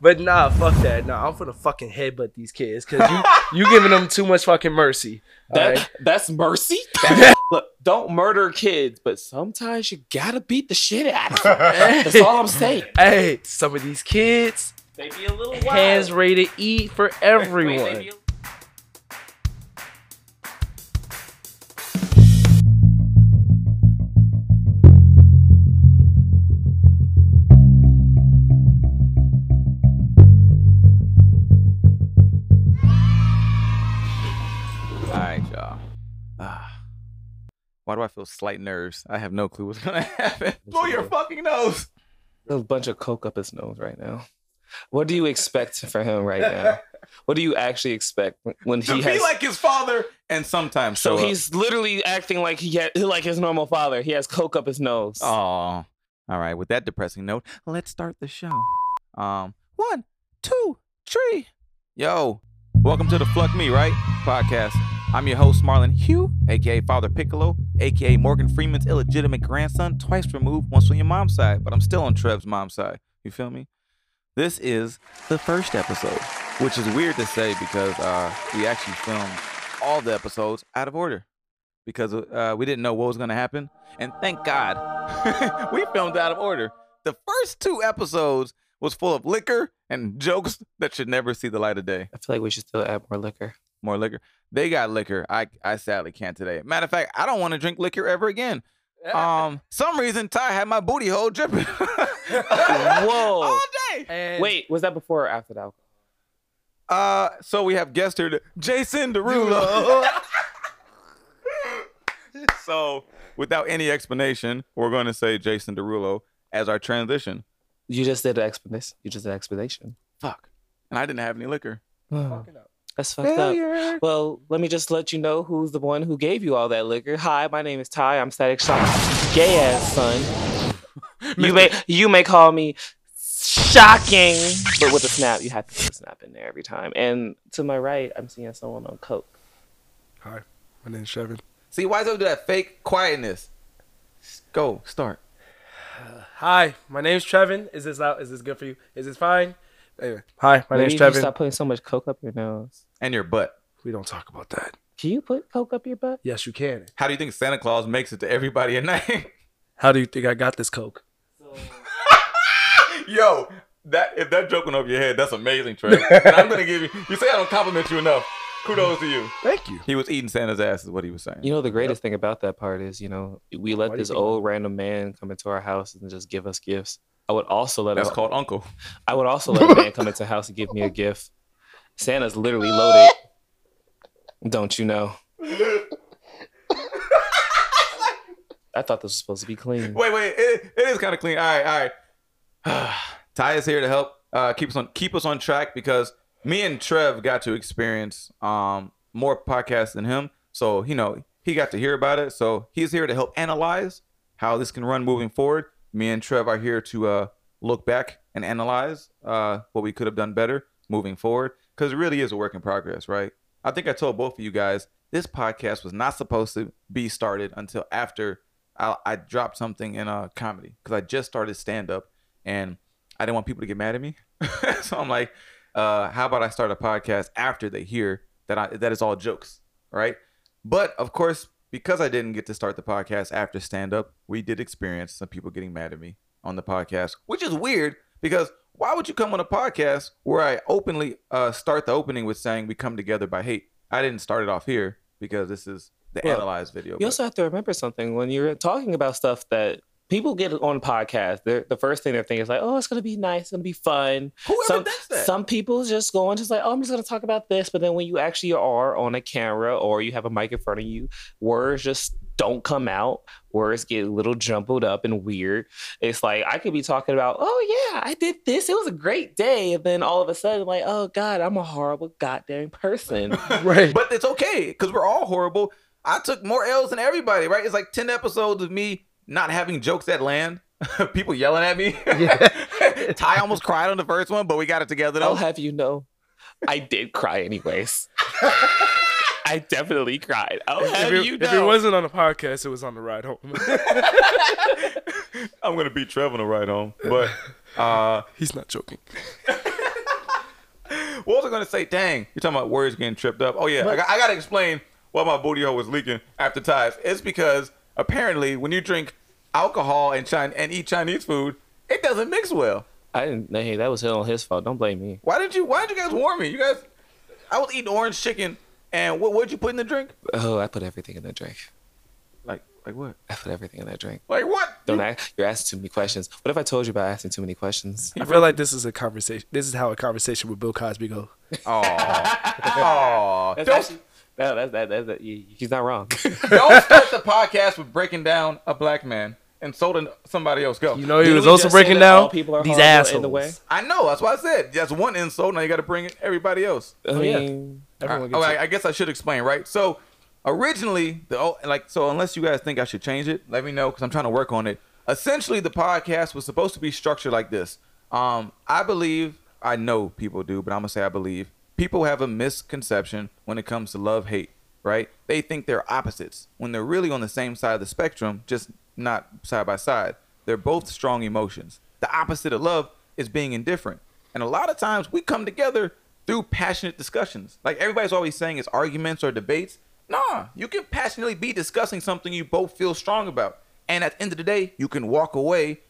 But nah, fuck that. Nah, I'm gonna fucking headbutt these kids because you you giving them too much fucking mercy. That alright? that's mercy. Look, don't murder kids, but sometimes you gotta beat the shit out of them. That's all I'm saying. Hey, some of these kids They be a little wild. hands ready to eat for Wait, they everyone. be a- do I feel slight nerves? I have no clue what's gonna happen. Blow your fucking nose. a bunch of coke up his nose right now. What do you expect for him right now? What do you actually expect when- when To he be like his father, and sometimes so show up. he's literally acting like he had, like his normal father. He has coke up his nose. Oh, all right. With that depressing note, let's start the show. Um, one, two, three. Yo, welcome to the Fluck Me Right podcast. I'm your host Marlon Hugh, aka Father Piccolo, aka Morgan Freeman's illegitimate grandson, twice removed, once on your mom's side, but I'm still on Trev's mom's side. You feel me? This is the first episode, which is weird to say because uh, we actually filmed all the episodes out of order because uh, we didn't know what was going to happen. And thank God we filmed out of order. The first two episodes was full of liquor and jokes that should never see the light of day. I feel like we should still add more liquor. More liquor. They got liquor. I, I sadly can't today. Matter of fact, I don't want to drink liquor ever again. Um, some reason Ty had my booty hole dripping. Whoa. All day. And Wait, was that before or after the alcohol? Uh, so we have guest here, Jason Derulo. so, without any explanation, we're going to say Jason Derulo as our transition. You just did an explanation. You just did an explanation. Fuck. And I didn't have any liquor. That's fucked up. Well, let me just let you know who's the one who gave you all that liquor. Hi, my name is Ty. I'm Static Shock. gay ass son. You may you may call me shocking, but with a snap, you have to put a snap in there every time. And to my right, I'm seeing someone on coke. Hi, my name's Trevin. See, why is it do that fake quietness? Go, start. Hi, my name's Trevin. Is this out? Is this good for you? Is this fine? Anyway, hi, my Maybe name's if you Trevin. stop putting so much coke up your nose. And your butt. We don't talk about that. Can you put coke up your butt? Yes, you can. How do you think Santa Claus makes it to everybody at night? How do you think I got this coke? Yo, that if that joke went over your head, that's amazing, Trey. and I'm gonna give you. You say I don't compliment you enough. Kudos to you. Thank you. He was eating Santa's ass, is what he was saying. You know the greatest thing about that part is, you know, we let Why do you this think old random man come into our house and just give us gifts. I would also let That's a, called Uncle. I would also let a man come into the house and give me a gift. Santa's literally loaded. Don't you know? I thought this was supposed to be clean. Wait, wait, it, it is kind of clean. All right, all right. Ty is here to help uh, keep us on keep us on track because me and Trev got to experience um more podcasts than him. So you know he got to hear about it. So he's here to help analyze how this can run moving forward. Me and Trev are here to uh look back and analyze uh what we could have done better moving forward because it really is a work in progress, right? I think I told both of you guys this podcast was not supposed to be started until after I, I dropped something in a comedy because I just started stand up and I didn't want people to get mad at me. so I'm like, uh, how about I start a podcast after they hear that I that is all jokes, right? But of course, because I didn't get to start the podcast after stand up, we did experience some people getting mad at me on the podcast, which is weird because why would you come on a podcast where I openly uh, start the opening with saying we come together by hate? I didn't start it off here because this is the Well, analyzed video. You but- also have to remember something when you're talking about stuff that people get on podcasts. The first thing they're thinking is like, "Oh, it's gonna be nice, it's gonna be fun." Whoever some, does that? some people just go on just like, oh, I'm just gonna talk about this. But then when you actually are on a camera or you have a mic in front of you, words just don't come out. Words get a little jumbled up and weird. It's like I could be talking about, oh yeah, I did this. It was a great day. And then all of a sudden, like, oh God, I'm a horrible goddamn person. Right. But it's okay because we're all horrible. I took more L's than everybody, right? It's like 10 episodes of me not having jokes that land. People yelling at me. Ty almost cried on the first one, but we got it together though. I'll have you know, I did cry anyways. I definitely cried. I'll if, have it, you if it wasn't on the podcast, it was on the ride home. I'm gonna beat Trevor on the ride home, but uh, He's not joking. what was I gonna say? Dang, you're talking about words getting tripped up. Oh yeah, I, got, I gotta explain why my booty hole was leaking after Ty's. It's because apparently when you drink alcohol and China and eat Chinese food, it doesn't mix well. I didn't. Hey, that was on his fault. Don't blame me. Why did you? Why did you guys warn me? You guys, I was eating orange chicken, and what would you put in the drink? Oh, I put everything in the drink. Like, like what? I put everything in that drink. Like what? Don't ask. You're asking too many questions. What if I told you about asking too many questions? I feel like this is a conversation. This is how a conversation with Bill Cosby go. Oh, oh! That's Don't, actually, no, that's that. That's that. you- He's not wrong. don't start the podcast with breaking down a black man and insulting somebody else. Go. You know, he Didn't was also breaking down people are these horrible in the way? I know. That's why I said that's one insult. Now you got to bring it everybody else. I Oh, yeah. mean, Everyone I, gets oh. I, I guess I should explain, right? So originally, the oh, like, so unless you guys think I should change it, let me know because I'm trying to work on it. Essentially, the podcast was supposed to be structured like this. Um, I believe, I know people do, but I'm gonna say I believe people have a misconception when it comes to love hate. Right? They think they're opposites when they're really on the same side of the spectrum, just not side by side. They're both strong emotions. The opposite of love is being indifferent. And a lot of times we come together through passionate discussions. Like everybody's always saying it's arguments or debates. Nah, you can passionately be discussing something you both feel strong about. And at the end of the day, you can walk away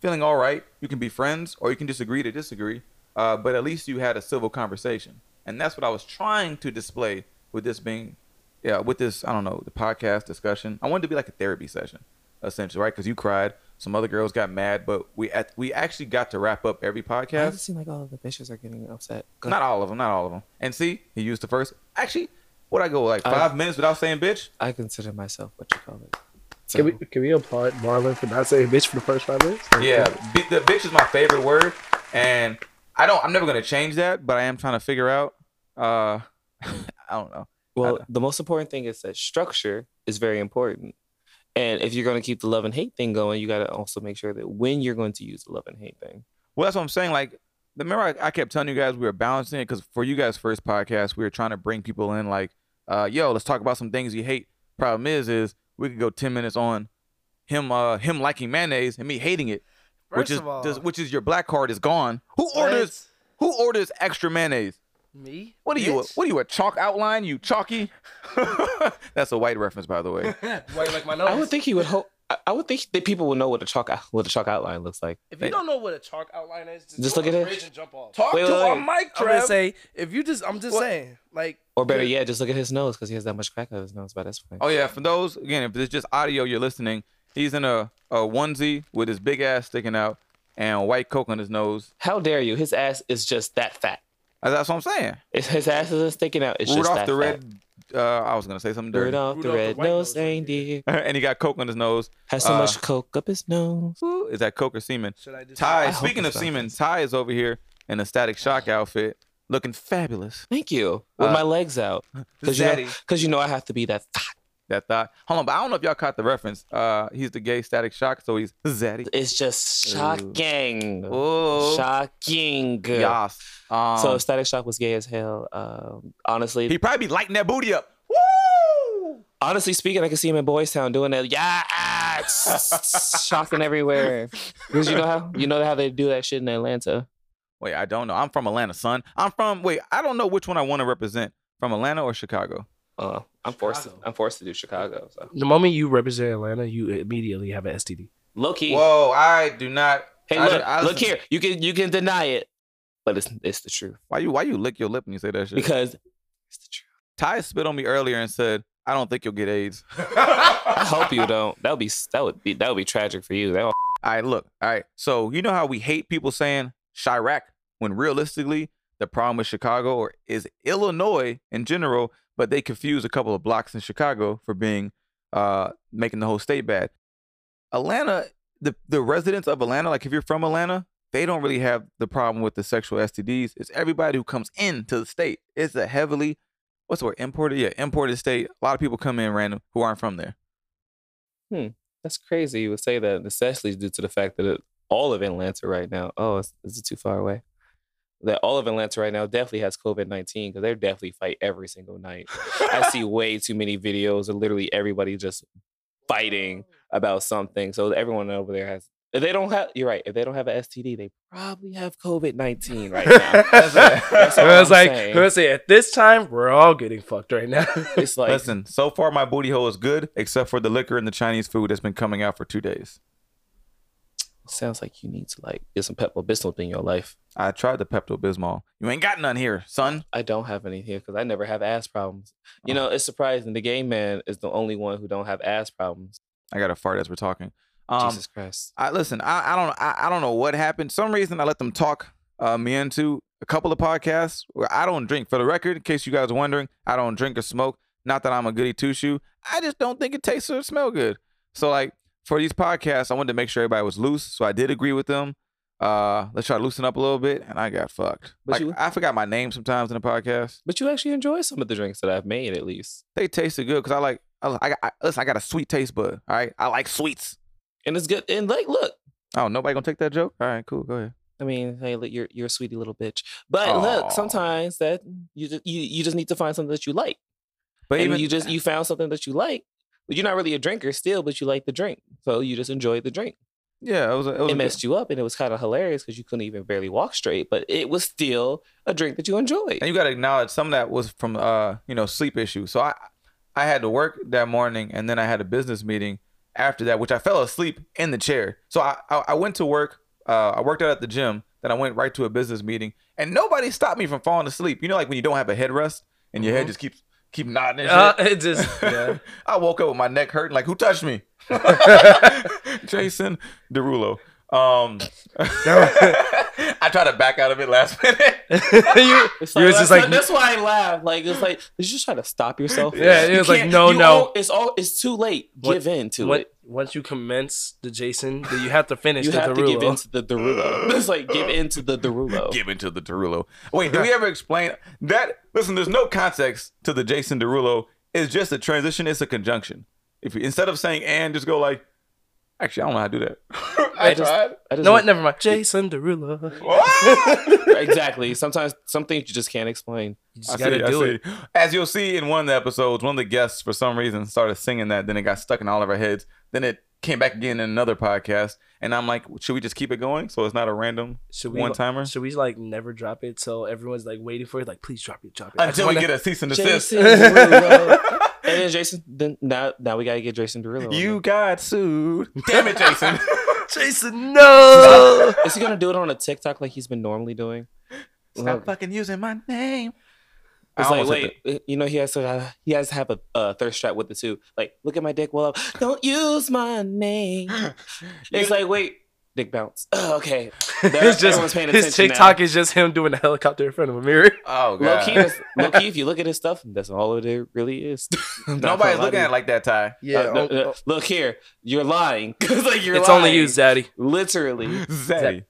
feeling all right. You can be friends or you can disagree to disagree. Uh, but at least you had a civil conversation. And that's what I was trying to display with this being, yeah, with this, I don't know, the podcast discussion. I wanted to be like a therapy session, essentially, right? Because you cried. Some other girls got mad, but we at, we actually got to wrap up every podcast. why does it podcast. seem like all of the bitches are getting upset? Go Not all of them, not all of them. And see, he used the first. Actually, what I go like I- five minutes without saying bitch? I consider myself what you call it. So, Can we can we applaud Marlon for not saying bitch for the first five minutes? Yeah, bi- the bitch is my favorite word, and I don't. I'm never gonna change that, but I am trying to figure out. Uh, I don't know. well, the most important thing is that structure is very important. And if you're going to keep the love and hate thing going, you got to also make sure that when you're going to use the love and hate thing. Well, that's what I'm saying. Like, remember, I, I kept telling you guys we were balancing it because for you guys' first podcast, we were trying to bring people in. Like, uh, yo, let's talk about some things you hate. Problem is, is we could go ten minutes on him, uh, him liking mayonnaise and me hating it, which is of all, does- which is your black card is gone. Who orders? Who orders extra mayonnaise? me? What are you? Bitch? What are you? A chalk outline? You chalky? That's a white reference, by the way. Why you like my nose? I would think he would hope. I- I would think that people would know what a chalk what a chalk outline looks like. if you don't know what a chalk outline is, just, Just look at a it. and jump off. Talk Wait, to wait, our wait. mic, I'm gonna say if you just, I'm just What? saying, like, Or better yet, just look at his nose because he has that much crack on his nose by this point. Oh yeah, for those again, if it's just audio you're listening, he's in a, a onesie with his big ass sticking out and white coke on his nose. How dare you? His ass is just that fat. That's what I'm saying. If his ass isn't sticking out, it's just Rudolph that the fat. red. Uh, I was gonna say something dirty. Rudolph, the Rudolph the red white nose reindeer. reindeer and he got coke on his nose. has so Uh, much coke up his nose. Ooh, Is that coke or semen? should I just? Ty. I Speaking of it's semen, Ty is over here in a Static Shock outfit, looking fabulous. Thank you. With Uh, my legs out. Because you, know, you know I have to be that fat. That thought. Hold on, but I don't know if y'all caught the reference. Uh, he's the gay Static Shock, so he's Zaddy. It's just shocking. Oh, Shocking. yas. Um, So Static Shock was gay as hell. Um, honestly, he probably be lighting that booty up. Woo! honestly speaking, I can see him in Boys Town doing that. Yeah, shocking everywhere. Because you know how you know how they do that shit in Atlanta. Wait, I don't know. I'm from Atlanta, son. I'm from. Wait, I don't know which one I want to represent. From Atlanta or Chicago? Uh, I'm forced. To, Chicago. I'm forced to do Chicago. So The moment you represent Atlanta, you immediately have an STD. low key. Whoa, I do not. Hey, I- look, I look here. You can you can deny it, but it's it's the truth Why you? Why you lick your lip when you say that shit? because it's the truth. Ty spit on me earlier and said, "I don't think you'll get AIDS." I hope you don't. That would be that would be that would be tragic for you. That would, All right, look. All right. So you know how we hate people saying Chiraq when realistically the problem with Chicago or is Illinois in general, but they confuse a couple of blocks in Chicago for being uh making the whole state bad. Atlanta, the the residents of Atlanta, like if you're from Atlanta, they don't really have the problem with the sexual STDs. It's everybody who comes into the state. It's a heavily what's the word imported? Yeah, imported state. A lot of people come in random who aren't from there. Hmm, that's crazy. You would say that, especially due to the fact that it, all of Atlanta right now. Oh, is, is it too far away? That all of Atlanta right now definitely has COVID nineteen because they're definitely fight every single night. I see way too many videos of literally everybody just fighting about something. So everyone over there has If they don't have, you're right. If they don't have an STD, they probably have COVID nineteen right now. That's it. That's all I was I'm like, saying. I was say at this time we're all getting fucked right now. It's like Listen, so far my booty hole is good, except for the liquor and the Chinese food that's been coming out for two days. Sounds like you need to like get some Pepto Bismol in your life. I tried the Pepto Bismol. You ain't got none here, son. I don't have any here because I never have ass problems. You Oh. know, it's surprising. The gay man is the only one who don't have ass problems. I got to fart as we're talking. Um, Jesus Christ. I listen. I, I don't. I, I don't know what happened. Some reason I let them talk uh, me into a couple of podcasts where I don't drink. For the record, in case you guys are wondering, I don't drink or smoke. Not that I'm a goody two shoe. I just don't think it tastes or smell good. So like for these podcasts, I wanted to make sure everybody was loose. So I did agree with them. Uh, let's try to loosen up a little bit, and I got fucked. But like you- I forgot my name sometimes in the podcast. But you actually enjoy some of the drinks that I've made, at least. They tasted good because I like. I, I, got- I listen. I got a sweet taste bud. All right, I like sweets. And it's good. And like, look, Oh, nobody gonna take that joke? All right, cool. Go ahead. I mean, hey, look, you're you're a sweetie little bitch. But Aw. look, sometimes that you just you, you just need to find something that you like. But and even you just you found something that you like. But you're not really a drinker still, but you like the drink. So you just enjoyed the drink. yeah, it was. A, it was. It messed you up and it was kind of hilarious because you couldn't even barely walk straight, but it was still a drink that you enjoyed. and you got to acknowledge some of that was from uh you know sleep issues. So I I had to work that morning, and then I had a business meeting after that, which I fell asleep in the chair. So I I, I went to work. Uh, I worked out at the gym. Then I went right to a business meeting, and nobody stopped me from falling asleep. You know, like when you don't have a headrest and your head Mm-hmm. Mhm. just keeps keep nodding Uh, it just yeah. I woke up with my neck hurting. Like who touched me? Jason Derulo. Um, I tried to back out of it last minute. you, It's you was just that's, like, that's why I laughed. Like it's like did you just try to stop yourself? Yeah, it You was like, can't- no, no. all- it's all it's too late. What- give in to what, it. once you commence the Jason, then you have to finish You the have to give Derulo. in to the Derulo. It's like give in to the Derulo. Give into the Derulo. Wait, did we ever explain that? Listen, there's no context to the Jason Derulo. It's just a transition. It's a conjunction. If you instead of saying and, just go like. Actually, I don't know how to do that. I, I just- tried. I just no, what? Never mind. Jason Derulo. Exactly. Sometimes some things you just can't explain. You I just gotta see, I do see. it. As you'll see in one of the episodes, one of the guests for some reason started singing that. Then it got stuck in all of our heads. Then it came back again in another podcast, and I'm like, should we just keep it going so it's not a random Should we one timer Should we like never drop it so everyone's like waiting for it? Like, please drop it, drop it. Until we wanna- get a cease and desist? Jason Derulo. and then Jason. Then now now we gotta get Jason Derulo. You there. got sued. Damn it, Jason. Jason, no. Is he gonna do it on a TikTok like he's been normally doing? Stop fucking using my name. I It's like, almost hit wait, you know, he has to, uh, he has to have a uh, thirst trap with it too. Like, look at my dick. Well, don't use my name. It's like, wait, dick bounce. Oh, okay, There- It's just everyone's paying his TikTok now. is just him doing a helicopter in front of a mirror. Oh Low god. key, that's- low key, if you look at his stuff, that's all it really is. I'm not gonna Nobody's looking at it like that, Ty. Yeah, Uh, uh, uh, look here, you're lying. 'Cause, like you're it's lying. only you, Zaddy. Literally. Zaddy.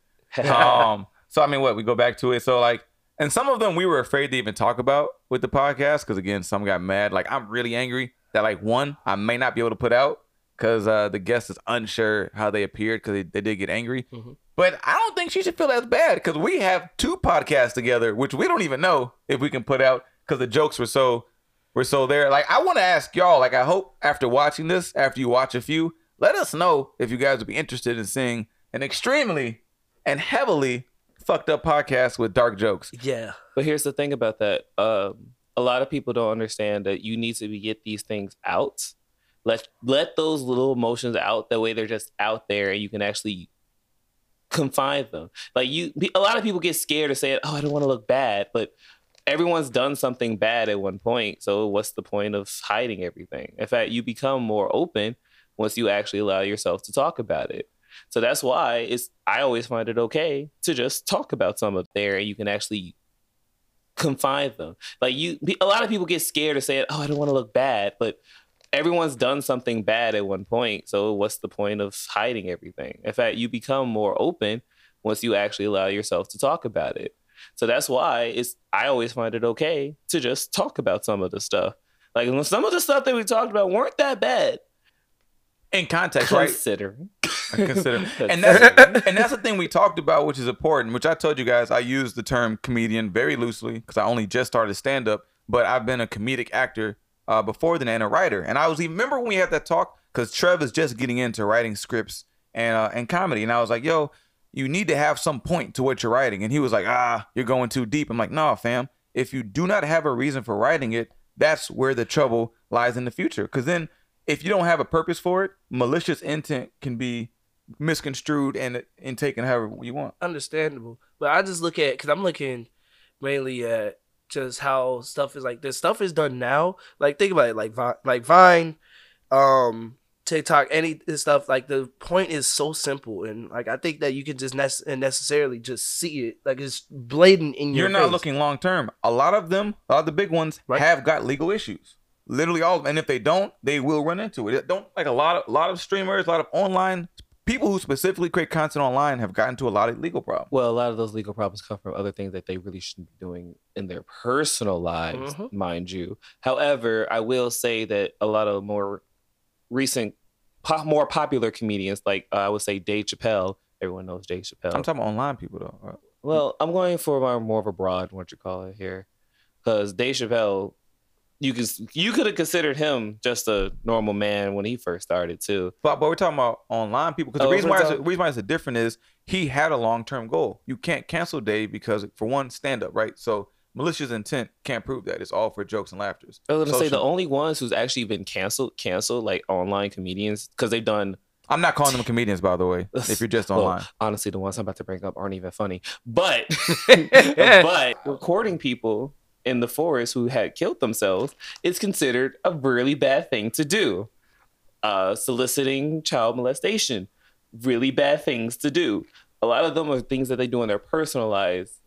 um, so I mean, what we go back to it. So like, and some of them we were afraid to even talk about with the podcast because again, some got mad. Like I'm really angry that like one I may not be able to put out because uh, the guest is unsure how they appeared because they, they did get angry. Mhm. But I don't think she should feel as bad because we have two podcasts together, which we don't even know if we can put out because the jokes were so were so there. Like I want to ask y'all. Like I hope after watching this, after you watch a few, let us know if you guys would be interested in seeing an extremely and heavily fucked up podcast with dark jokes. Yeah. But here's the thing about that. Um, a lot of people don't understand that you need to get these things out. Let let those little emotions out. That way they're just out there, and you can actually confine them. Like you, a lot of people get scared to say, "Oh, I don't want to look bad," but everyone's done something bad at one point. So what's the point of hiding everything? In fact, you become more open once you actually allow yourself to talk about it. So that's why it's I always find it okay to just talk about some of there and you can actually confine them. Like you a lot of people get scared to say oh I don't want to look bad, but everyone's done something bad at one point. So what's the point of hiding everything? In fact, you become more open once you actually allow yourself to talk about it. So that's why it's I always find it okay to just talk about some of the stuff. Like some of the stuff that we talked about weren't that bad. In context, right? Considering. Consider, and that's and that's the thing we talked about, which is important. Which I told you guys, I use the term comedian very loosely because I only just started stand up, but I've been a comedic actor uh, before then and a writer. And I was even remember when we had that talk because Trev is just getting into writing scripts and uh, and comedy. And I was like, yo, you need to have some point to what you're writing. And he was like, ah, you're going too deep. I'm like, no, fam. If you do not have a reason for writing it, that's where the trouble lies in the future. Because then, if you don't have a purpose for it, malicious intent can be misconstrued and and taken however you want. understandable. But I just look at because I'm looking mainly at just how stuff is like this stuff is done now. Like think about it, like Vine, like Vine, um, TikTok, any this stuff. Like the point is so simple, and like I think that you can just nece- necessarily just see it, like it's blatant in your. You're not face. looking long term. A lot of them, a lot of the big ones, Right. have got legal issues. Literally all, and if they don't, they will run into it. It Don't like a lot of a lot of streamers, a lot of online people who specifically create content online have gotten to a lot of legal problems. Well, a lot of those legal problems come from other things that they really shouldn't be doing in their personal lives, Mhm. mind you. However, I will say that a lot of more recent, po- more popular comedians, like uh, I would say Dave Chappelle, everyone knows Dave Chappelle. I'm talking about online people though. Well, I'm going for my, more of a broad, what you call it here, because Dave Chappelle, you could you could have considered him just a normal man when he first started too. But, but we're talking about online people because Oh, the reason why it's, talking- the reason why it's different is he had a long term goal. You can't cancel Dave because for one, stand up, right? So malicious intent can't prove that. It's all for jokes and laughters. I was gonna say the only ones who's actually been canceled, canceled like online comedians, because they've done I'm not calling them comedians, by the way. If you're just Well, online, honestly, the ones I'm about to bring up aren't even funny. But but recording people in the forest who had killed themselves is considered a really bad thing to do. Uh, soliciting child molestation, really bad things to do. A lot of them are things that they do in their personal lives.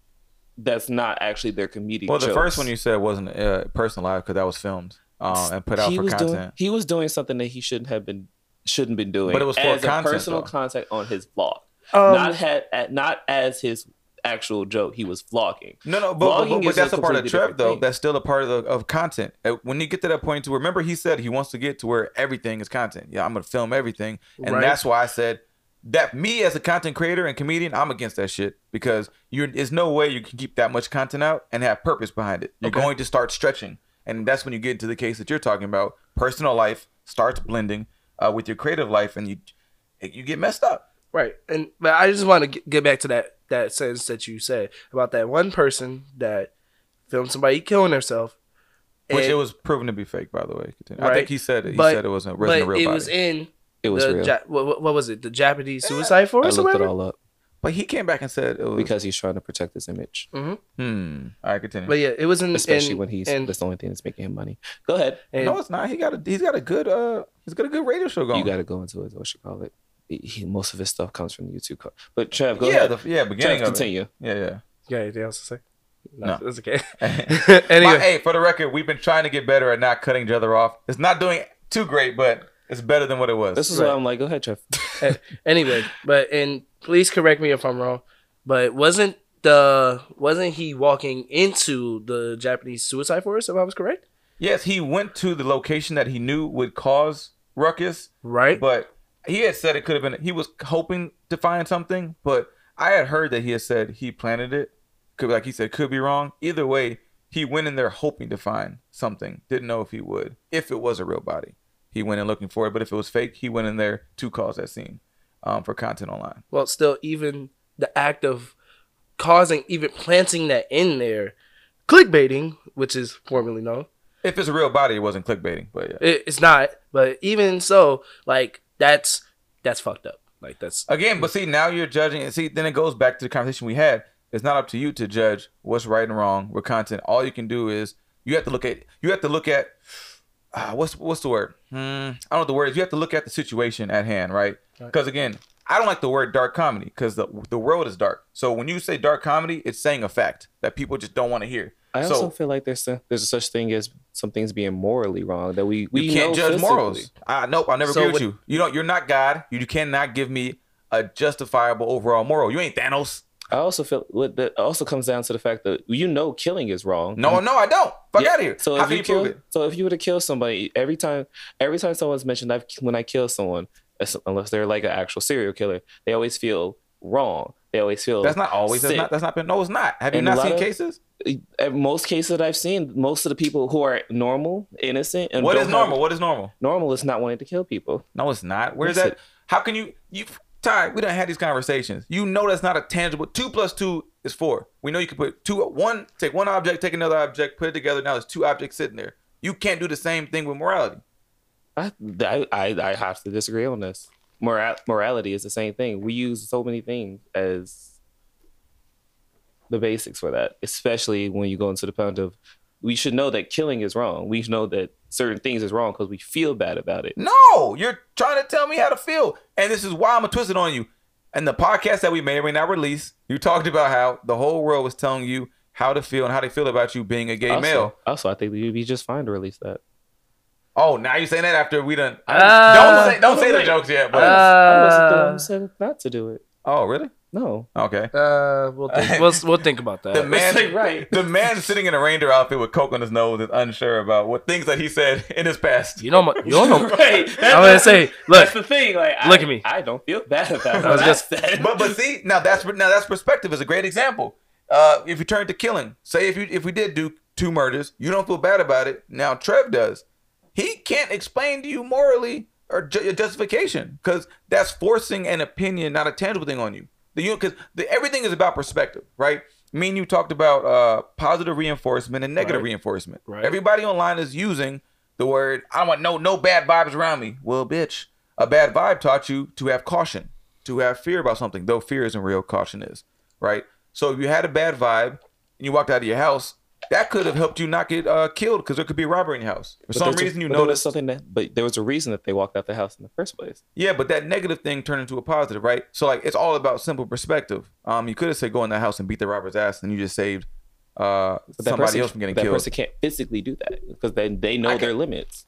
That's not actually their comedic. well, the first one you said wasn't uh, personalized because that was filmed uh, and put out he for was content. doing he was doing something that he shouldn't have been shouldn't been doing. But it was for as content, a personal though. content on his vlog, Um, not had not as his actual joke. He was vlogging. No, no, but, but, but, but is a that's a part of completely Trev though. thing. That's still a part of the, of content. When you get to that point to remember, he said he wants to get to where everything is content. Yeah, I'm gonna film everything, and Right. that's why I said that me as a content creator and comedian, I'm against that shit because you there's no way you can keep that much content out and have purpose behind it. You're Okay. going to start stretching, and that's when you get into the case that you're talking about. Personal life starts blending uh, with your creative life, and you you get messed up. Right, and but I just want to get- get back to that that sentence that you said about that one person that filmed somebody killing herself. Which and- it was proven to be fake, by the way. Continue. I think he said it. He But- said it wasn't, but wasn't a real it body. was in It was the real. Ja- what, what- what was it? The Japanese suicide I force or looked it whatever. all up But he came back and said it was because he's trying to protect his image, Hmm. All right, continue. But yeah, it was in especially in- when he's in- that's the only thing that's making him money. Go ahead. and- no, it's not. He got a he's got a good uh he's got a good radio show going. You got to go into it. What you call it? He, he- most of his stuff comes from the YouTube. Co- but Trev, go yeah, ahead. the, yeah, beginning Trev, of continue. it. Yeah, yeah. You got anything else to say? No. it's okay. My- anyway, hey, for the record, we've been trying to get better at not cutting each other off. It's not doing too great, but it's better than what it was. This is Right. why I'm like, go ahead, Trev. anyway, but and please correct me if I'm wrong, but wasn't the wasn't he walking into the Japanese suicide forest? If I was correct, yes, he went to the location that he knew would cause ruckus, right? but he had said it could have been. He was hoping to find something, but I had heard that he had said he planted it. Could like he said could be wrong. Either way, he went in there hoping to find something. Didn't know if he would. If it was a real body, he went in looking for it. But if it was fake, he went in there to cause that scene um, for content online. well, still, even the act of causing, even planting that in there, clickbaiting, which is formerly known, If it's a real body, it wasn't clickbaiting. But yeah. it, it's not. But even so, like that's that's fucked up. Like that's Again, but see, now you're judging. And see, then it goes back to the conversation we had. It's not up to you to judge what's right and wrong with content. All you can do is you have to look at you have to look at uh, what's what's the word? Hmm, I don't know what the word is. You have to look at the situation at hand, right? Because again, I don't like the word dark comedy because the the world is dark. So when you say dark comedy, it's saying a fact that people just don't want to hear. I so also feel like there's a, there's a such thing as some things being morally wrong that we we you can't judge physically. morals. Uh, nope, I'll never So agree with you. You don't. You're not God. You cannot give me a justifiable overall moral. You ain't Thanos. I also feel what that also comes down to the fact that you know killing is wrong. No, no, I don't. Fuck Yeah, out of here. So How if you you kill, it? so if you were to kill somebody every time, every time someone's mentioned I've, when I kill someone, unless they're like an actual serial killer, they always feel wrong. They always feel That's not always. That's not. That's not been. No, it's not. Have you And not seen of- cases? In most cases that I've seen, most of the people who are normal, innocent, and what is don't have- normal? What is normal? normal is not wanting to kill people. No, it's not. Where's that? How can you? You Ty, we don't have these conversations. You know that's not a tangible. Two plus two is four. We know you can put two, one, take one object, take another object, put it together. Now there's two objects sitting there. You can't do the same thing with morality. I, I I have to disagree on this. Moral, morality is the same thing. We use so many things as the basics for that, especially when you go into the point of we should know that killing is wrong. We know that certain things is wrong because we feel bad about it. No, you're trying to tell me how to feel. And this is why I'm going to twist it on you. And the podcast that we may or may not release, you talked about how the whole world was telling you how to feel and how they feel about you being a gay also, male. Also, I think we'd be just fine to release that. Oh, now you're saying that after we done. Uh, don't say, don't say the jokes yet, but. I wasn't the one Uh, who said not to do it. oh, really? No. Okay. uh, we'll think, we'll we'll think about that. The man, like, right. the man sitting in a reindeer outfit with coke on his nose is unsure about what things that he said in his past. you know, my, you don't know. right. That's, I'm gonna say, look, that's the thing. Like, look I, at me. I don't feel bad about that. I was just- said. but but see now that's now that's perspective is a great example. Uh, if you turn to killing, say if you if we did do two murders, you don't feel bad about it. Now Trev does. He can't explain to you morally or ju- justification because that's forcing an opinion, not a tangible thing on you. The you because everything is about perspective, right? Me and you talked about uh, positive reinforcement and negative Right. reinforcement. Right. Everybody online is using the word I want no no bad vibes around me. Well, bitch, a bad vibe taught you to have caution, to have fear about something, though fear isn't real, caution is, right? So if you had a bad vibe and you walked out of your house, that could have helped you not get uh, killed because there could be a robbery in your house. For But some there's a- reason, you but there was noticed. something that, but there was a reason that they walked out the house in the first place. Yeah, but that negative thing turned into a positive, right? So like it's all about simple perspective. Um, you could have said go in that house and beat the robber's ass, and you just saved uh somebody person, else from getting that killed. That person can't physically do that because then they know their limits.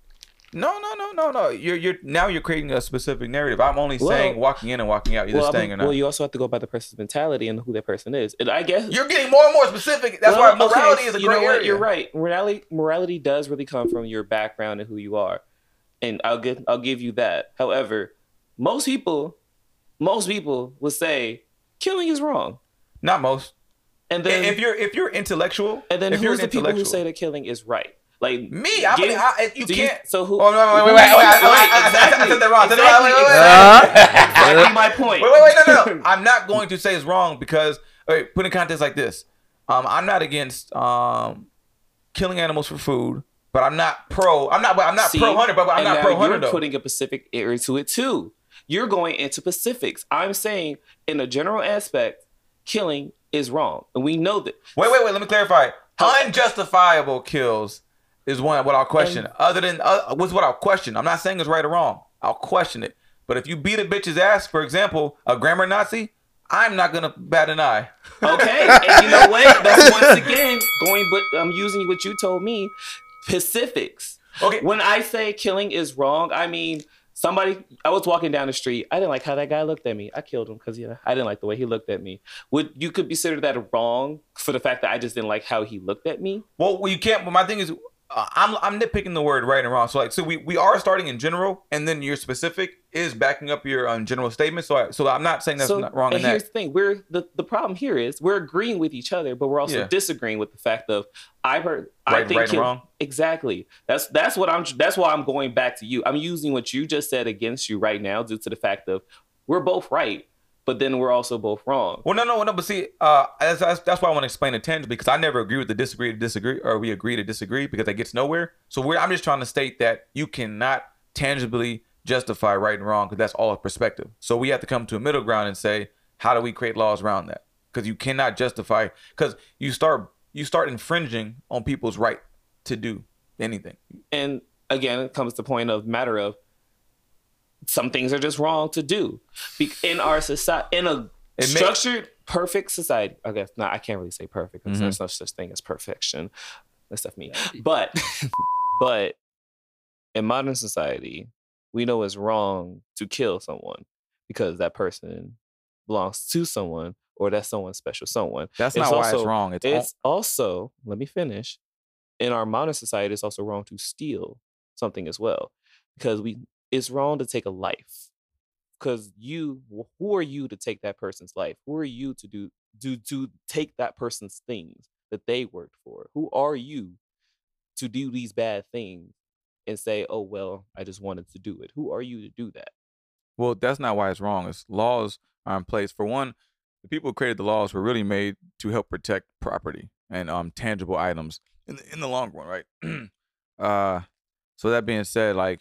No, no, no, no, no. You're you're now you're creating a specific narrative. I'm only Well- saying walking in and walking out. You're Well, staying or not. well, you also have to go by the person's mentality and who that person is. And I guess You're getting more and more specific. That's Well, why morality okay, is a you gray know what? area. You're right. Morality morality does really come from your background and who you are, and I'll give I'll give you that. However, most people, most people would say killing is wrong, Not most. and then if you're if you're intellectual, and then if who's the people who say that killing is right? Like me? I'm give- I, you can't. so who? Oh, wait, wait, wait, who- wait, wait, wait, I- I- I- I- I- exactly. I said that wrong. I said that Exactly, wrong. Wait, wait, exactly. Uh, Exactly my point. Wait, wait, wait, no, no, no. I'm not going to say it's wrong because wait, put in context like this. Um, I'm not against um killing animals for food, but I'm not pro. I'm not. I'm not See, pro hunter, but I'm and not pro hunter You're though. putting a Pacific area to it too. You're going into Pacifics. I'm saying, in a general aspect, killing is wrong, and we know that. Wait, wait, wait. Let me clarify. Unjustifiable kills is one what I'll question. Other than uh, what's what I'll question. I'm not saying it's right or wrong. I'll question it. But if you beat a bitch's ass, for example, a grammar Nazi, I'm not gonna bat an eye. Okay, and you know what? That's once again going. But I'm using what you told me, Pacifics. Okay. When I say killing is wrong, I mean somebody. I was walking down the street. I didn't like how that guy looked at me. I killed him because you know I didn't like the way he looked at me. Would you could consider that wrong for the fact that I just didn't like how he looked at me? Well, you can't. But my thing is, uh, I'm I'm nitpicking the word right and wrong. So like, so we, we are starting in general, and then your specific is backing up your um, general statement. So I, so I'm not saying that's so not wrong and here's that. the thing: we're the, the problem here is we're agreeing with each other, but we're also Yeah. disagreeing with the fact of I heard I think right and wrong? exactly. That's that's what I'm. That's why I'm going back to you. I'm using what you just said against you right now, due to the fact of we're both right, but then we're also both wrong. Well, no, no, no. But see, uh, that's, that's, that's why I want to explain it tangibly because I never agree with the disagree to disagree, or we agree to disagree because that gets nowhere. So we're, I'm just trying to state that you cannot tangibly justify right and wrong because that's all a perspective. So we have to come to a middle ground and say, how do we create laws around that? Because you cannot justify because you start you start infringing on people's right to do anything. And again, it comes to the point of matter of some things are just wrong to do. Be- in our society in a It may- structured perfect society i guess no i can't really say perfect because Mhm. there's no such thing as perfection. That's stuff me. But but in modern society we know it's wrong to kill someone because that person belongs to someone or that's someone's special someone. That's It's not why it's also- wrong. It's, it's also let me finish. In our modern society it's also wrong to steal something as well because we it's wrong to take a life because you who are you to take that person's life who are you to do do to take that person's things that they worked for who are you to do these bad things and say oh well i just wanted to do it who are you to do that Well, that's not why it's wrong. It's laws are in place. For one, the people who created the laws were really made to help protect property and um tangible items in the, in the long run, right? uh, so that being said, like,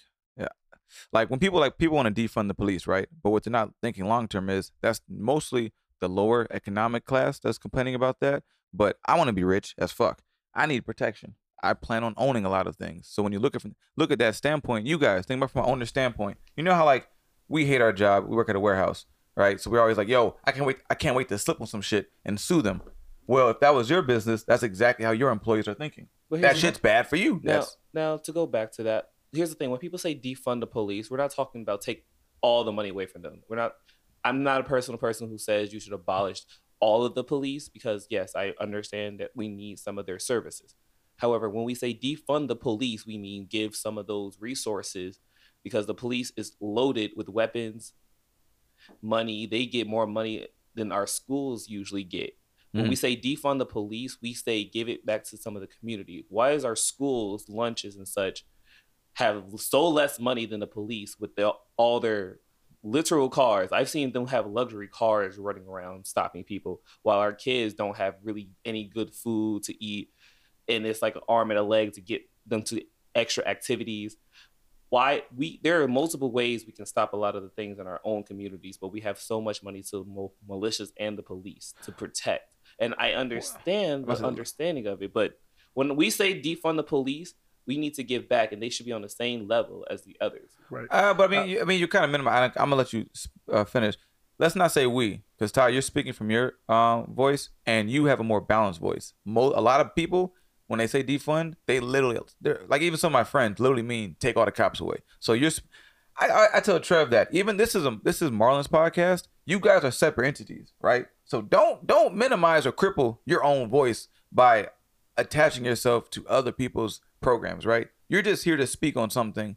like when people like people want to defund the police, right? But what they're not thinking long term is that's mostly the lower economic class that's complaining about that. But I want to be rich as fuck. I need protection. I plan on owning a lot of things. So when you look at from look at that standpoint, you guys think about from an owner standpoint. You know how like we hate our job. We work at a warehouse, right? So we're always like, "Yo, I can't wait. I can't wait to slip on some shit and sue them." Well, if that was your business, that's exactly how your employees are thinking. That shit's bad for you. Now, That's now to go back to that, here's the thing: when people say defund the police, we're not talking about take all the money away from them. We're not. I'm not a personal person who says you should abolish all of the police because yes, I understand that we need some of their services. However, when we say defund the police, we mean give some of those resources because the police is loaded with weapons, money. They get more money than our schools usually get. When we mm. say defund the police, we say give it back to some of the community. Why is our schools, lunches, and such have so less money than the police with the, all their literal cars? I've seen them have luxury cars running around stopping people, while our kids don't have really any good food to eat, and it's like an arm and a leg to get them to extra activities. Why we there are multiple ways we can stop a lot of the things in our own communities, but we have so much money to mo- militias and the police to protect. And I understand the understanding of it, but when we say defund the police, we need to give back, and they should be on the same level as the others. Right. Uh, but I mean, you, I mean, you're kind of minimum. I, I'm gonna let you uh, finish. Let's not say we, because Ty, you're speaking from your um, voice, and you have a more balanced voice. Mo- a lot of people, when they say defund, they literally, they're like even some of my friends, literally mean take all the cops away. So you're, sp- I, I, I tell Trev that even this is a this is Marlon's podcast. You guys are separate entities, right? So don't don't minimize or cripple your own voice by attaching yourself to other people's programs, right? You're just here to speak on something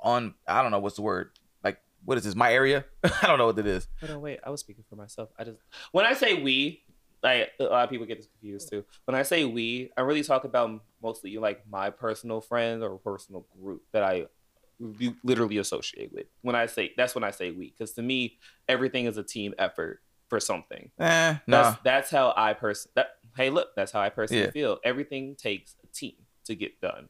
on I don't know what's the word. Like what is this? My area? I don't know what it is. Hold on, wait. I was speaking for myself. I just when I say we, like a lot of people get this confused too. When I say we, I really talk about mostly like my personal friends or personal group that I literally associate with. When I say that's when I say we, because to me, everything is a team effort for something. Eh, nah. That's that's how I person that. Hey, look, that's how I personally Yeah. feel. Everything takes a team to get done.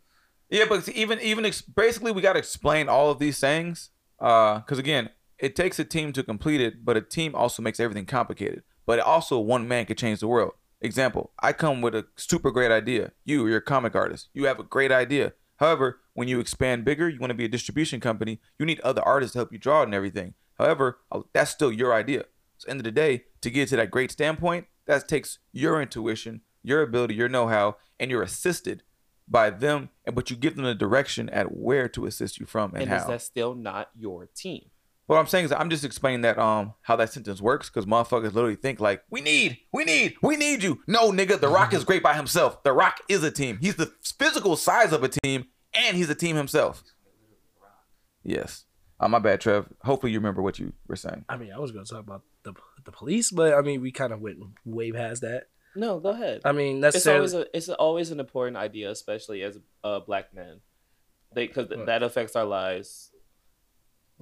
Yeah, but even even ex- basically we got to explain all of these things. Uh, because again, it takes a team to complete it, but a team also makes everything complicated. But also, one man could change the world. Example: I come with a super great idea. You, you're a comic artist. You have a great idea. However, when you expand bigger, you want to be a distribution company. You need other artists to help you draw it and everything. However, uh, that's still your idea. So, end of the day, to get to that great standpoint, that takes your intuition, your ability, your know-how, and you're assisted by them. But you give them the direction at where to assist you from and, And, how. is that still not your team? What I'm saying is I'm just explaining that um how that sentence works because motherfuckers literally think like we need, we need, we need you. No, nigga, The Rock is great by himself. The Rock is a team. He's the physical size of a team, and he's a team himself. Yes. Uh, my bad, Trev. Hopefully you remember what you were saying. I mean, I was gonna talk about the the police, but I mean, we kind of went way past that. No, go ahead. I mean, it's necessarily. always a, it's always an important idea, especially as a black man, because that affects our lives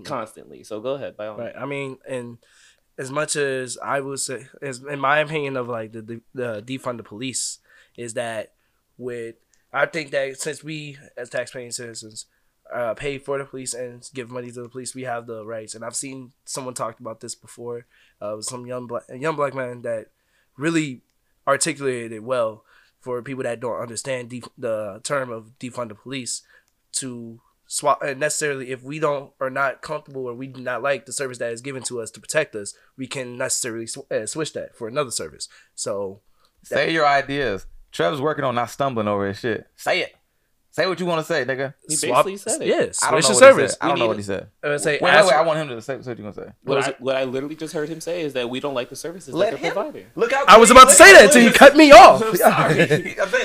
constantly. So go ahead, by all means. Right. I mean, and as much as I would say, as in my opinion of like the the, the defund the police is that with I think that since we as taxpaying citizens uh, pay for the police and give money to the police, we have the rights. And I've seen someone talked about this before. Uh, some young black a young black man that really articulated it well for people that don't understand def- the term of defund the police to swap and necessarily if we don't are not comfortable or we do not like the service that is given to us to protect us we can necessarily sw- uh, switch that for another service so Say your ideas. Trev's working on not stumbling over his shit. Say it. Say what you want to say, nigga. He swap- basically said it. yeah I don't switch know the what service he said. I don't know what he said. I would say Wait, wait, ask- wait, I want him to say, say what you gonna say. What Was I, what I literally just heard him say is that we don't like the services Let that they're him- providing. Look how I was about to say that until you cut me off I'm sorry.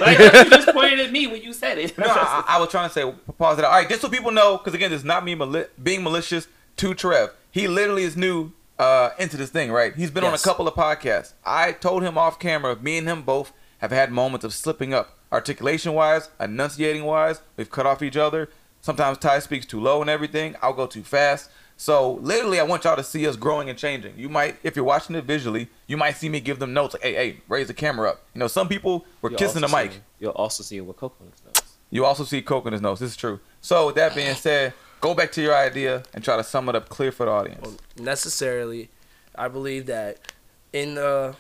Like, you just pointed at me when you said it. No, I, I was trying to say pause it. All right, just so people know, because again, it's not me mali- being malicious to Trev. He literally is new uh, into this thing, right? He's been on a couple of podcasts. I told him off camera. Me and him both have had moments of slipping up, articulation wise, enunciating wise. We've cut off each other. Sometimes Ty speaks too low and everything. I'll go too fast. So literally, I want y'all to see us growing and changing. You might, if you're watching it visually, you might see me give them notes like, "Hey, hey, raise the camera up." You know, some people were You'll kissing the mic. see- You'll also see it with Coco knows. You also see coke in his nose. This is true. So with that being said, go back to your idea and try to sum it up clear for the audience. Well, necessarily, I believe that in the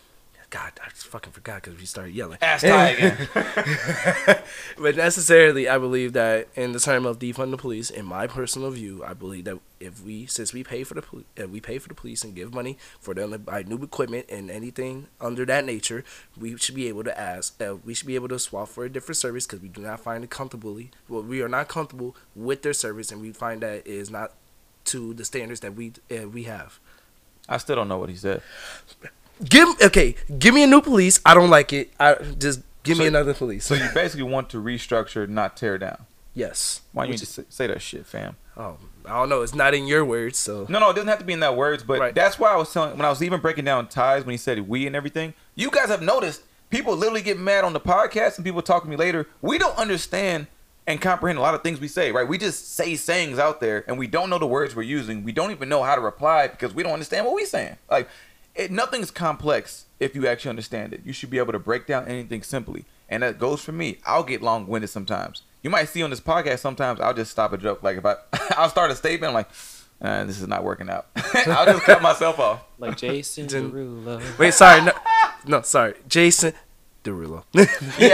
God, I just fucking forgot because we started yelling. Ask Ty again. but necessarily, I believe that in the term of defund the police, in my personal view, I believe that if we, since we pay for the police, if we pay for the police and give money for them to buy new equipment and anything under that nature, we should be able to ask. Uh, we should be able to swap for a different service because we do not find it comfortably. Well, we are not comfortable with their service, and we find that it is not to the standards that we uh, we have. I still don't know what he said. Give okay, give me a new police. I don't like it. I just give me another police. So you basically want to restructure, not tear down. yes. Why don't you just say, say that shit, fam? Oh, I don't know. It's not in your words, so No, no, it doesn't have to be in that words, but Right. that's why I was telling when I was even breaking down Ty's when he said we and everything. You guys have noticed people literally get mad on the podcast and people talk to me later. We don't understand and comprehend a lot of things we say, right? We just say sayings out there and we don't know the words we're using. We don't even know how to reply because we don't understand what we're saying. Like it, nothing's complex if you actually understand it. You should be able to break down anything simply. And that goes for me. I'll get long winded sometimes. You might see on this podcast sometimes I'll just stop a joke. Like if I I'll start a statement like, uh, this is not working out. I'll just cut myself off. Like Jason Didn't- Derulo. wait. Sorry, no, no, sorry, Jason Derulo. Yeah,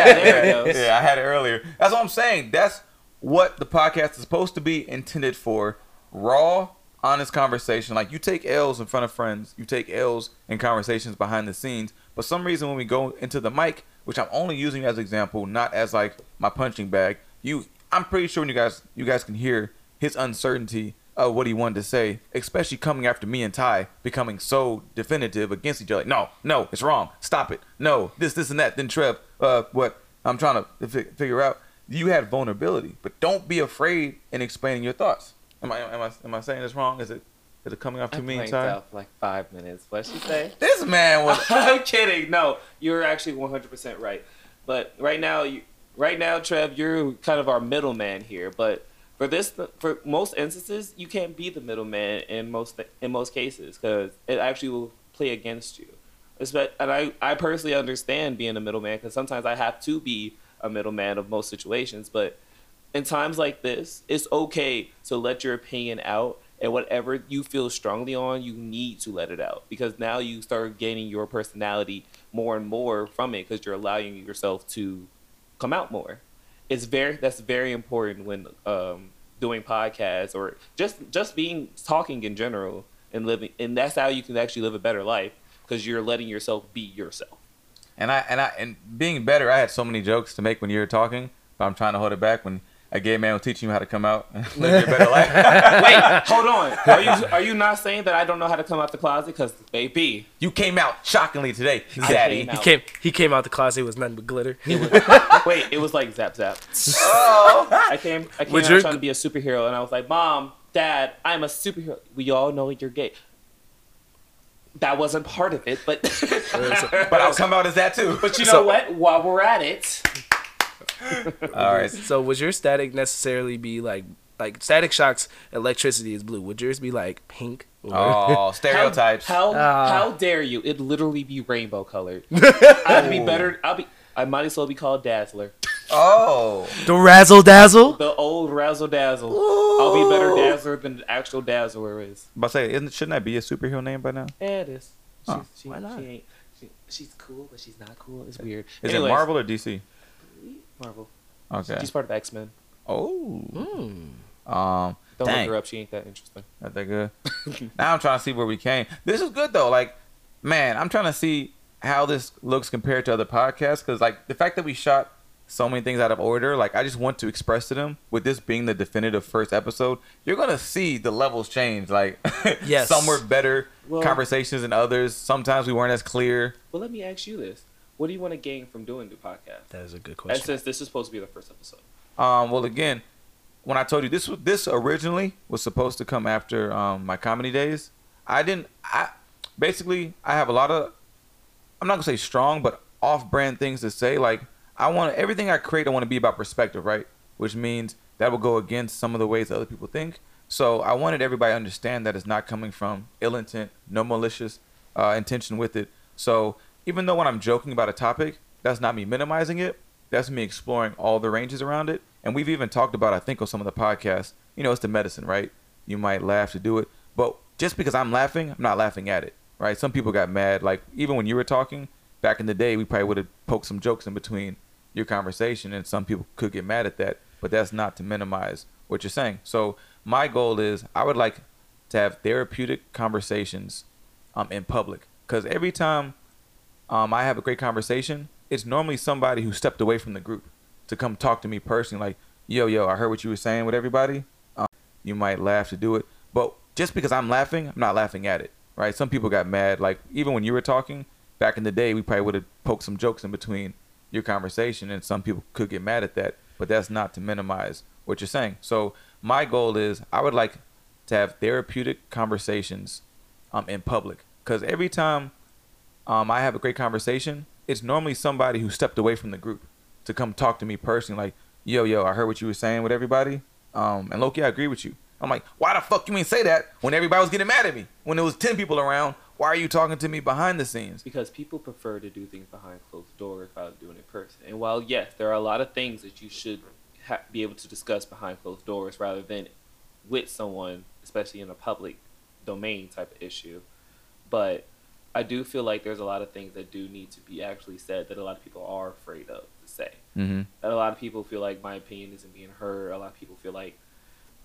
there it yeah, goes. yeah, I had it earlier. That's what I'm saying. That's what the podcast is supposed to be intended for. Raw, honest conversation. Like you take L's in front of friends, you take L's in conversations behind the scenes. But some reason when we go into the mic, which I'm only using as example, not as like my punching bag, you I'm pretty sure when you guys you guys can hear his uncertainty of what he wanted to say, especially coming after me and Ty becoming so definitive against each other. Like, no, no, it's wrong. Stop it. No, this, this, and that. Then Trev, uh, what I'm trying to fi- figure out. You had vulnerability, but don't be afraid in explaining your thoughts. Am I am I am I saying this wrong? Is it is it coming off I to me and blanked Ty? out for like five minutes. What'd she say? This man was. I'm kidding. No, you're actually 100% right. But right now, you, right now, Trev, you're kind of our middleman here. But for this, for most instances, you can't be the middleman in most in most cases because it actually will play against you. And I, I personally understand being a middleman because sometimes I have to be a middleman of most situations. But in times like this, it's okay to let your opinion out and whatever you feel strongly on, you need to let it out because now you start gaining your personality more and more from it because you're allowing yourself to come out more. It's very that's very important when um, doing podcasts or just just being talking in general and living, and that's how you can actually live a better life because you're letting yourself be yourself. And I and I and being better, I had so many jokes to make when you were talking, but I'm trying to hold it back when a gay man was teaching you how to come out and live your better life. Wait, hold on. Are you are you not saying that I don't know how to come out the closet? Because baby, you came out shockingly today, I Zaddy. came he came. He came out the closet. It was nothing but glitter. It was, wait, it was like zap zap. Oh. I came, I came Was out your- trying to be a superhero, and I was like, "Mom, Dad, I'm a superhero." We all know you're gay. That wasn't part of it, but But I'll come out as that too. but you know So- what? While we're at it, All right. So would your static necessarily be like like Static Shock's electricity is blue? Would yours be like pink? Or- Oh, stereotypes. how Ah. how dare you? It'd literally be rainbow colored. I'd be better. I'll be. I might as well be called Dazzler, oh. the razzle dazzle. the old razzle dazzle. I'll be better Dazzler than the actual Dazzler is. But say, isn't shouldn't that be a superhero name by now? Yeah, it is. She's, Huh. she, Why not? She ain't, she, she's cool, but she's not cool. It's weird. Is Anyways, it Marvel or DC? Marvel. Okay. She's part of X Men. Oh. Hmm. Um. Don't Dang. look her up. She ain't that interesting. Not that good. now I'm trying to see where we came. This is good though. Like, man, I'm trying to see how this looks compared to other podcasts. Because like the fact that we shot so many things out of order, like I just want to express to them. With this being the definitive first episode, you're gonna see the levels change. Like, Yes. some were better Well- conversations than others. Sometimes we weren't as clear. Well, let me ask you this: What do you want to gain from doing the podcast? That is a good And question. since this is supposed to be the first episode, Um, well, again, when I told you this was this originally was supposed to come after um, my comedy days, I didn't. I basically I have a lot of I'm not gonna say strong, but off-brand things to say. Like I want everything I create, I want to be about perspective, right? Which means that will go against some of the ways other people think. So I wanted everybody to understand that it's not coming from ill intent, no malicious uh, intention with it. So even though when I'm joking about a topic, that's not me minimizing it. That's me exploring all the ranges around it. And we've even talked about, I think, on some of the podcasts. You know, it's the medicine, right? You might laugh to do it, but just because I'm laughing, I'm not laughing at it, right? Some people got mad. Like even when you were talking back in the day, we probably would have poked some jokes in between your conversation, and some people could get mad at that. But that's not to minimize what you're saying. So my goal is I would like to have therapeutic conversations um, in public because every time um, I have a great conversation, it's normally somebody who stepped away from the group to come talk to me personally, like, yo, yo, I heard what you were saying with everybody. Um, you might laugh to do it, but just because I'm laughing, I'm not laughing at it, right? Some people got mad. Like, even when you were talking back in the day, we probably would have poked some jokes in between your conversation, and some people could get mad at that, but that's not to minimize what you're saying. So, my goal is I would like to have therapeutic conversations um, in public because every time um, I have a great conversation, it's normally somebody who stepped away from the group to come talk to me personally, like, yo, yo, I heard what you were saying with everybody. Um, and lowkey, I agree with you. I'm like, why the fuck you ain't say that when everybody was getting mad at me? When there was 10 people around, why are you talking to me behind the scenes? Because people prefer to do things behind closed doors rather than doing it in person. And while, yes, there are a lot of things that you should ha- be able to discuss behind closed doors rather than with someone, especially in a public domain type of issue. But I do feel like there's a lot of things that do need to be actually said that a lot of people are afraid of to say. Mm-hmm. That a lot of people feel like my opinion isn't being heard. A lot of people feel like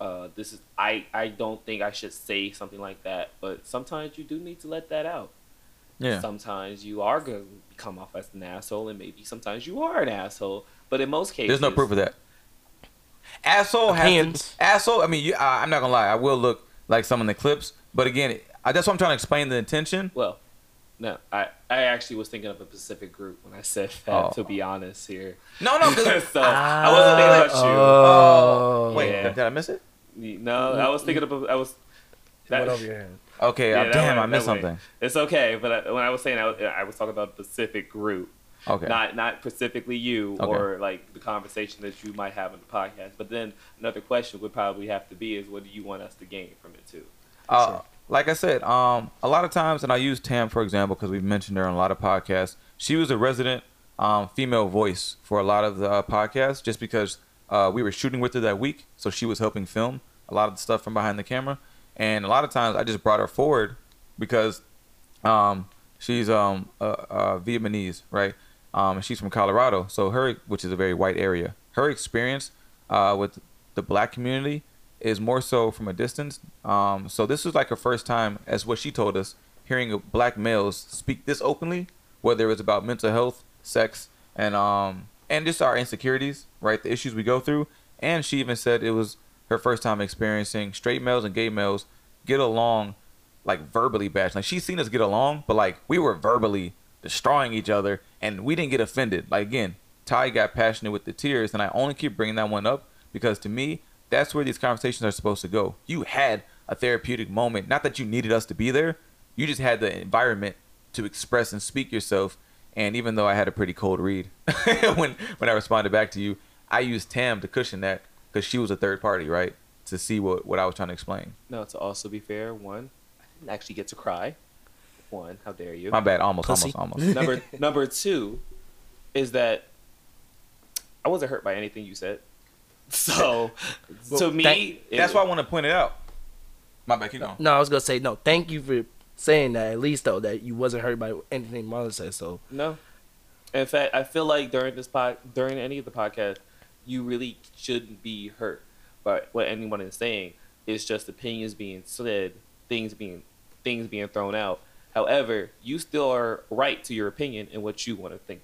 uh, this is I I don't think I should say something like that. But sometimes you do need to let that out. Yeah. Sometimes you are gonna come off as an asshole, and maybe sometimes you are an asshole. But in most cases, There's no proof of that. Asshole hands. Asshole. I mean, you, I, I'm not gonna lie. I will look like some in the clips, but again, I, that's what I'm trying to explain the intention. Well, no, I I actually was thinking of a specific group when I said that. Oh. To be honest, here. No, no. 'cause- so I wasn't thinking about you. Oh, wait, yeah. did I miss it? No, I was thinking about I was. It went over your head. Okay, Yeah, uh, damn, way- I missed that way. something. It's okay, but I, when I was saying I was, I was talking about a specific group, Okay. not not specifically you Okay. or like the conversation that you might have in the podcast. But then another question would probably have to be is what do you want us to gain from it too? Uh, Sure. Like I said, um, a lot of times, and I use Tam for example because we've mentioned her on a lot of podcasts. She was a resident um, female voice for a lot of the uh, podcasts, just because uh, we were shooting with her that week, so she was helping film a lot of the stuff from behind the camera. And a lot of times, I just brought her forward because um, she's um, Vietnamese, right? Um, she's from Colorado, so her, which is a very white area, her experience uh, with the black community is more so from a distance. Um, so this was like her first time, as what she told us, hearing black males speak this openly, whether it's about mental health, sex, and um, and just our insecurities, right? The issues we go through. And she even said it was her first time experiencing straight males and gay males get along like verbally bash. Like she's seen us get along, but like we were verbally destroying each other and we didn't get offended. Like again, Ty got passionate with the tears and I only keep bringing that one up because to me, that's where these conversations are supposed to go. You had a therapeutic moment. Not that you needed us to be there. You just had the environment to express and speak yourself. And even though I had a pretty cold read when when I responded back to you, I used Tam to cushion that because she was a third party, right? To see what, what I was trying to explain. No, to also be fair, one, I didn't actually get to cry. One, how dare you? My bad. Almost, Pussy. almost, almost. number number two is that I wasn't hurt by anything you said. So to me, thank- That's why I want to point it out. My bad. Keep going. No, I was gonna say no. Thank you for saying that. At least though, that you wasn't hurt by anything Marlon said. So No. In fact, I feel like during this pod, during any of the podcast, you really shouldn't be hurt by what anyone is saying. It's just opinions being said, things being things being thrown out. However, you still are right to your opinion and what you want to think.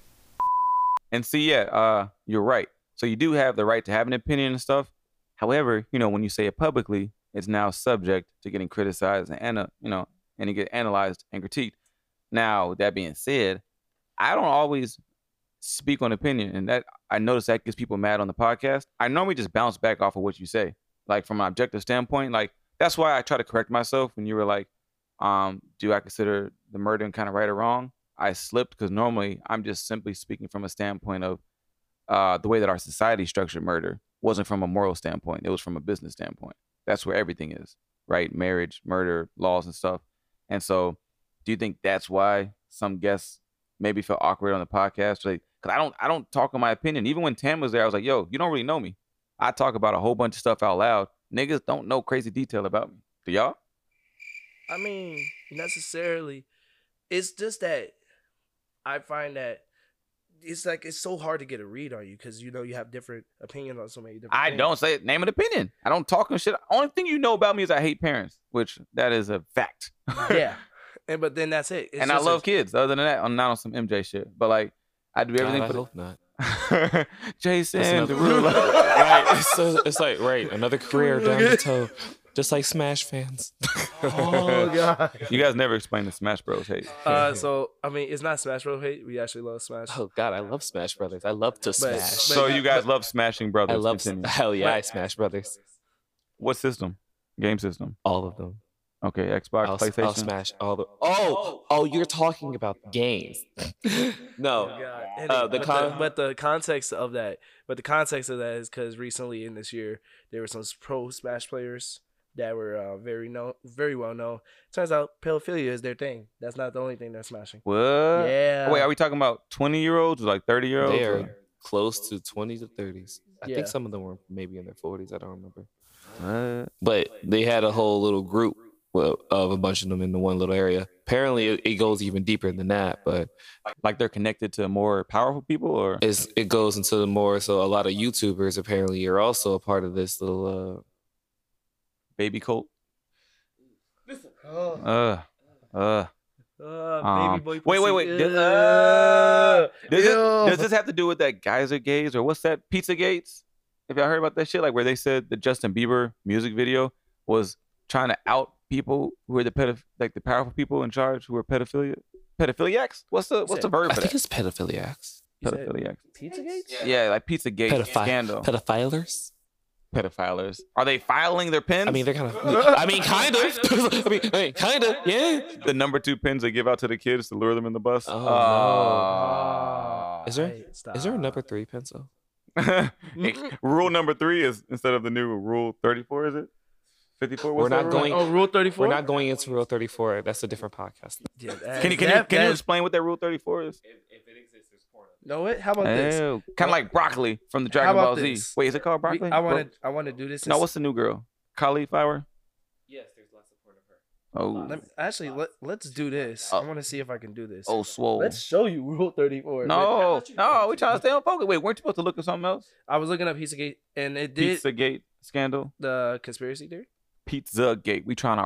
And see, yeah, uh, you're right. So you do have the right to have an opinion and stuff. However, you know, when you say it publicly, it's now subject to getting criticized and, ana- you know, and it get analyzed and critiqued. Now, that being said, I don't always speak on opinion, and that I notice that gets people mad on the podcast. I normally just bounce back off of what you say, like from an objective standpoint. Like that's why I try to correct myself when you were like, um, "Do I consider the murdering kind of right or wrong?" I slipped because normally I'm just simply speaking from a standpoint of uh, the way that our society structured murder wasn't from a moral standpoint; it was from a business standpoint. that's where everything is, right? Marriage, murder, laws, and stuff. And so, do you think that's why some guests maybe felt awkward on the podcast? Like, cause I don't, I don't talk on my opinion. Even when Tam was there, I was like, "Yo, you don't really know me. I talk about a whole bunch of stuff out loud. Niggas don't know crazy detail about me. Do y'all? I mean, necessarily. It's just that I find that it's like it's so hard to get a read on you because you know you have different opinions on so many different. I things. don't say it. Name an opinion. I don't talk and shit. Only thing you know about me is I hate parents, which that is a fact. yeah, and but then that's it. It's and I love a- kids. Other than that, I'm not on some MJ shit. But like, I do everything God, I for the hope not. Jason, That's the another- right. It's, so, it's like right, another career down the toe, just like Smash fans. Oh god. You guys never explained the Smash Bros. hate. Uh, so I mean, it's not Smash Bros. Hate. We actually love Smash. Oh God, I love Smash Brothers. I love to smash. So you guys love smashing brothers. I love Continue. hell yeah, I Smash Brothers. What system? Game system. All of them. Okay, Xbox, I'll, PlayStation. I'll smash all the. Oh, oh, you're talking about games. no, God. And Uh, the but, con- the, but the context of that, but the context of that is because recently in this year there were some pro Smash players that were uh, very known, very well known. Turns out pedophilia is their thing. That's not the only thing they're smashing. What? Yeah. Wait, are we talking about 20 year olds or like 30 year olds? they are close to 20 to 30s. I Yeah. think some of them were maybe in their 40s. I don't remember. What? But they had a whole little group of a bunch of them in the one little area. Apparently, it, it goes even deeper than that, but Like they're connected to more powerful people or? it's, it goes into the more. So a lot of YouTubers apparently are also a part of this little. Uh, baby cult? Oh, Uh, uh. uh, Um, baby boy. wait, wait, wait. Does, uh, does, it, does this have to do with that Geyser Gates or what's that Pizza Gates? Have y'all heard about that shit? Like where they said the Justin Bieber music video was trying to out people who are the pedoph- like the powerful people in charge who are pedophilia pedophiliacs. What's the what's the verb I for think that? it's pedophiliacs. Pedophiliacs. Pizza Gates? Yeah, like Pizza Gate Pedophi- scandal. Pedophilers? Pedophilers. Are they filing their pins? I mean, they're kind of. I mean, kind of. I mean, I mean, kind of. Yeah. the number two pins they give out to the kids to lure them in the bus. Oh, no. Ah. Is there- Hey, stop. Is there a number three pencil? rule number three is instead of the new rule 34 is it 54 We're not going- rule? Oh, Rule Thirty Four. We're not going into Rule 34. That's a different podcast. Yeah, that- can you can you can you explain what that rule 34 is know it? How about this? oh, kind of like broccoli from the Dragon about Ball Z this? wait is it called We- broccoli I want to. I want to do this. no what's the new girl cauliflower Yes, there's lots of porn of her. oh Let me, actually, let let's do this. Oh. I want to see if I can do this. oh swole Let's show you Rule Thirty Four. no no we trying to stay on focus wait weren't you supposed to look at something else I was looking up Pizzagate, and it did Pizza Gate scandal the conspiracy theory. Pizza Gate we trying our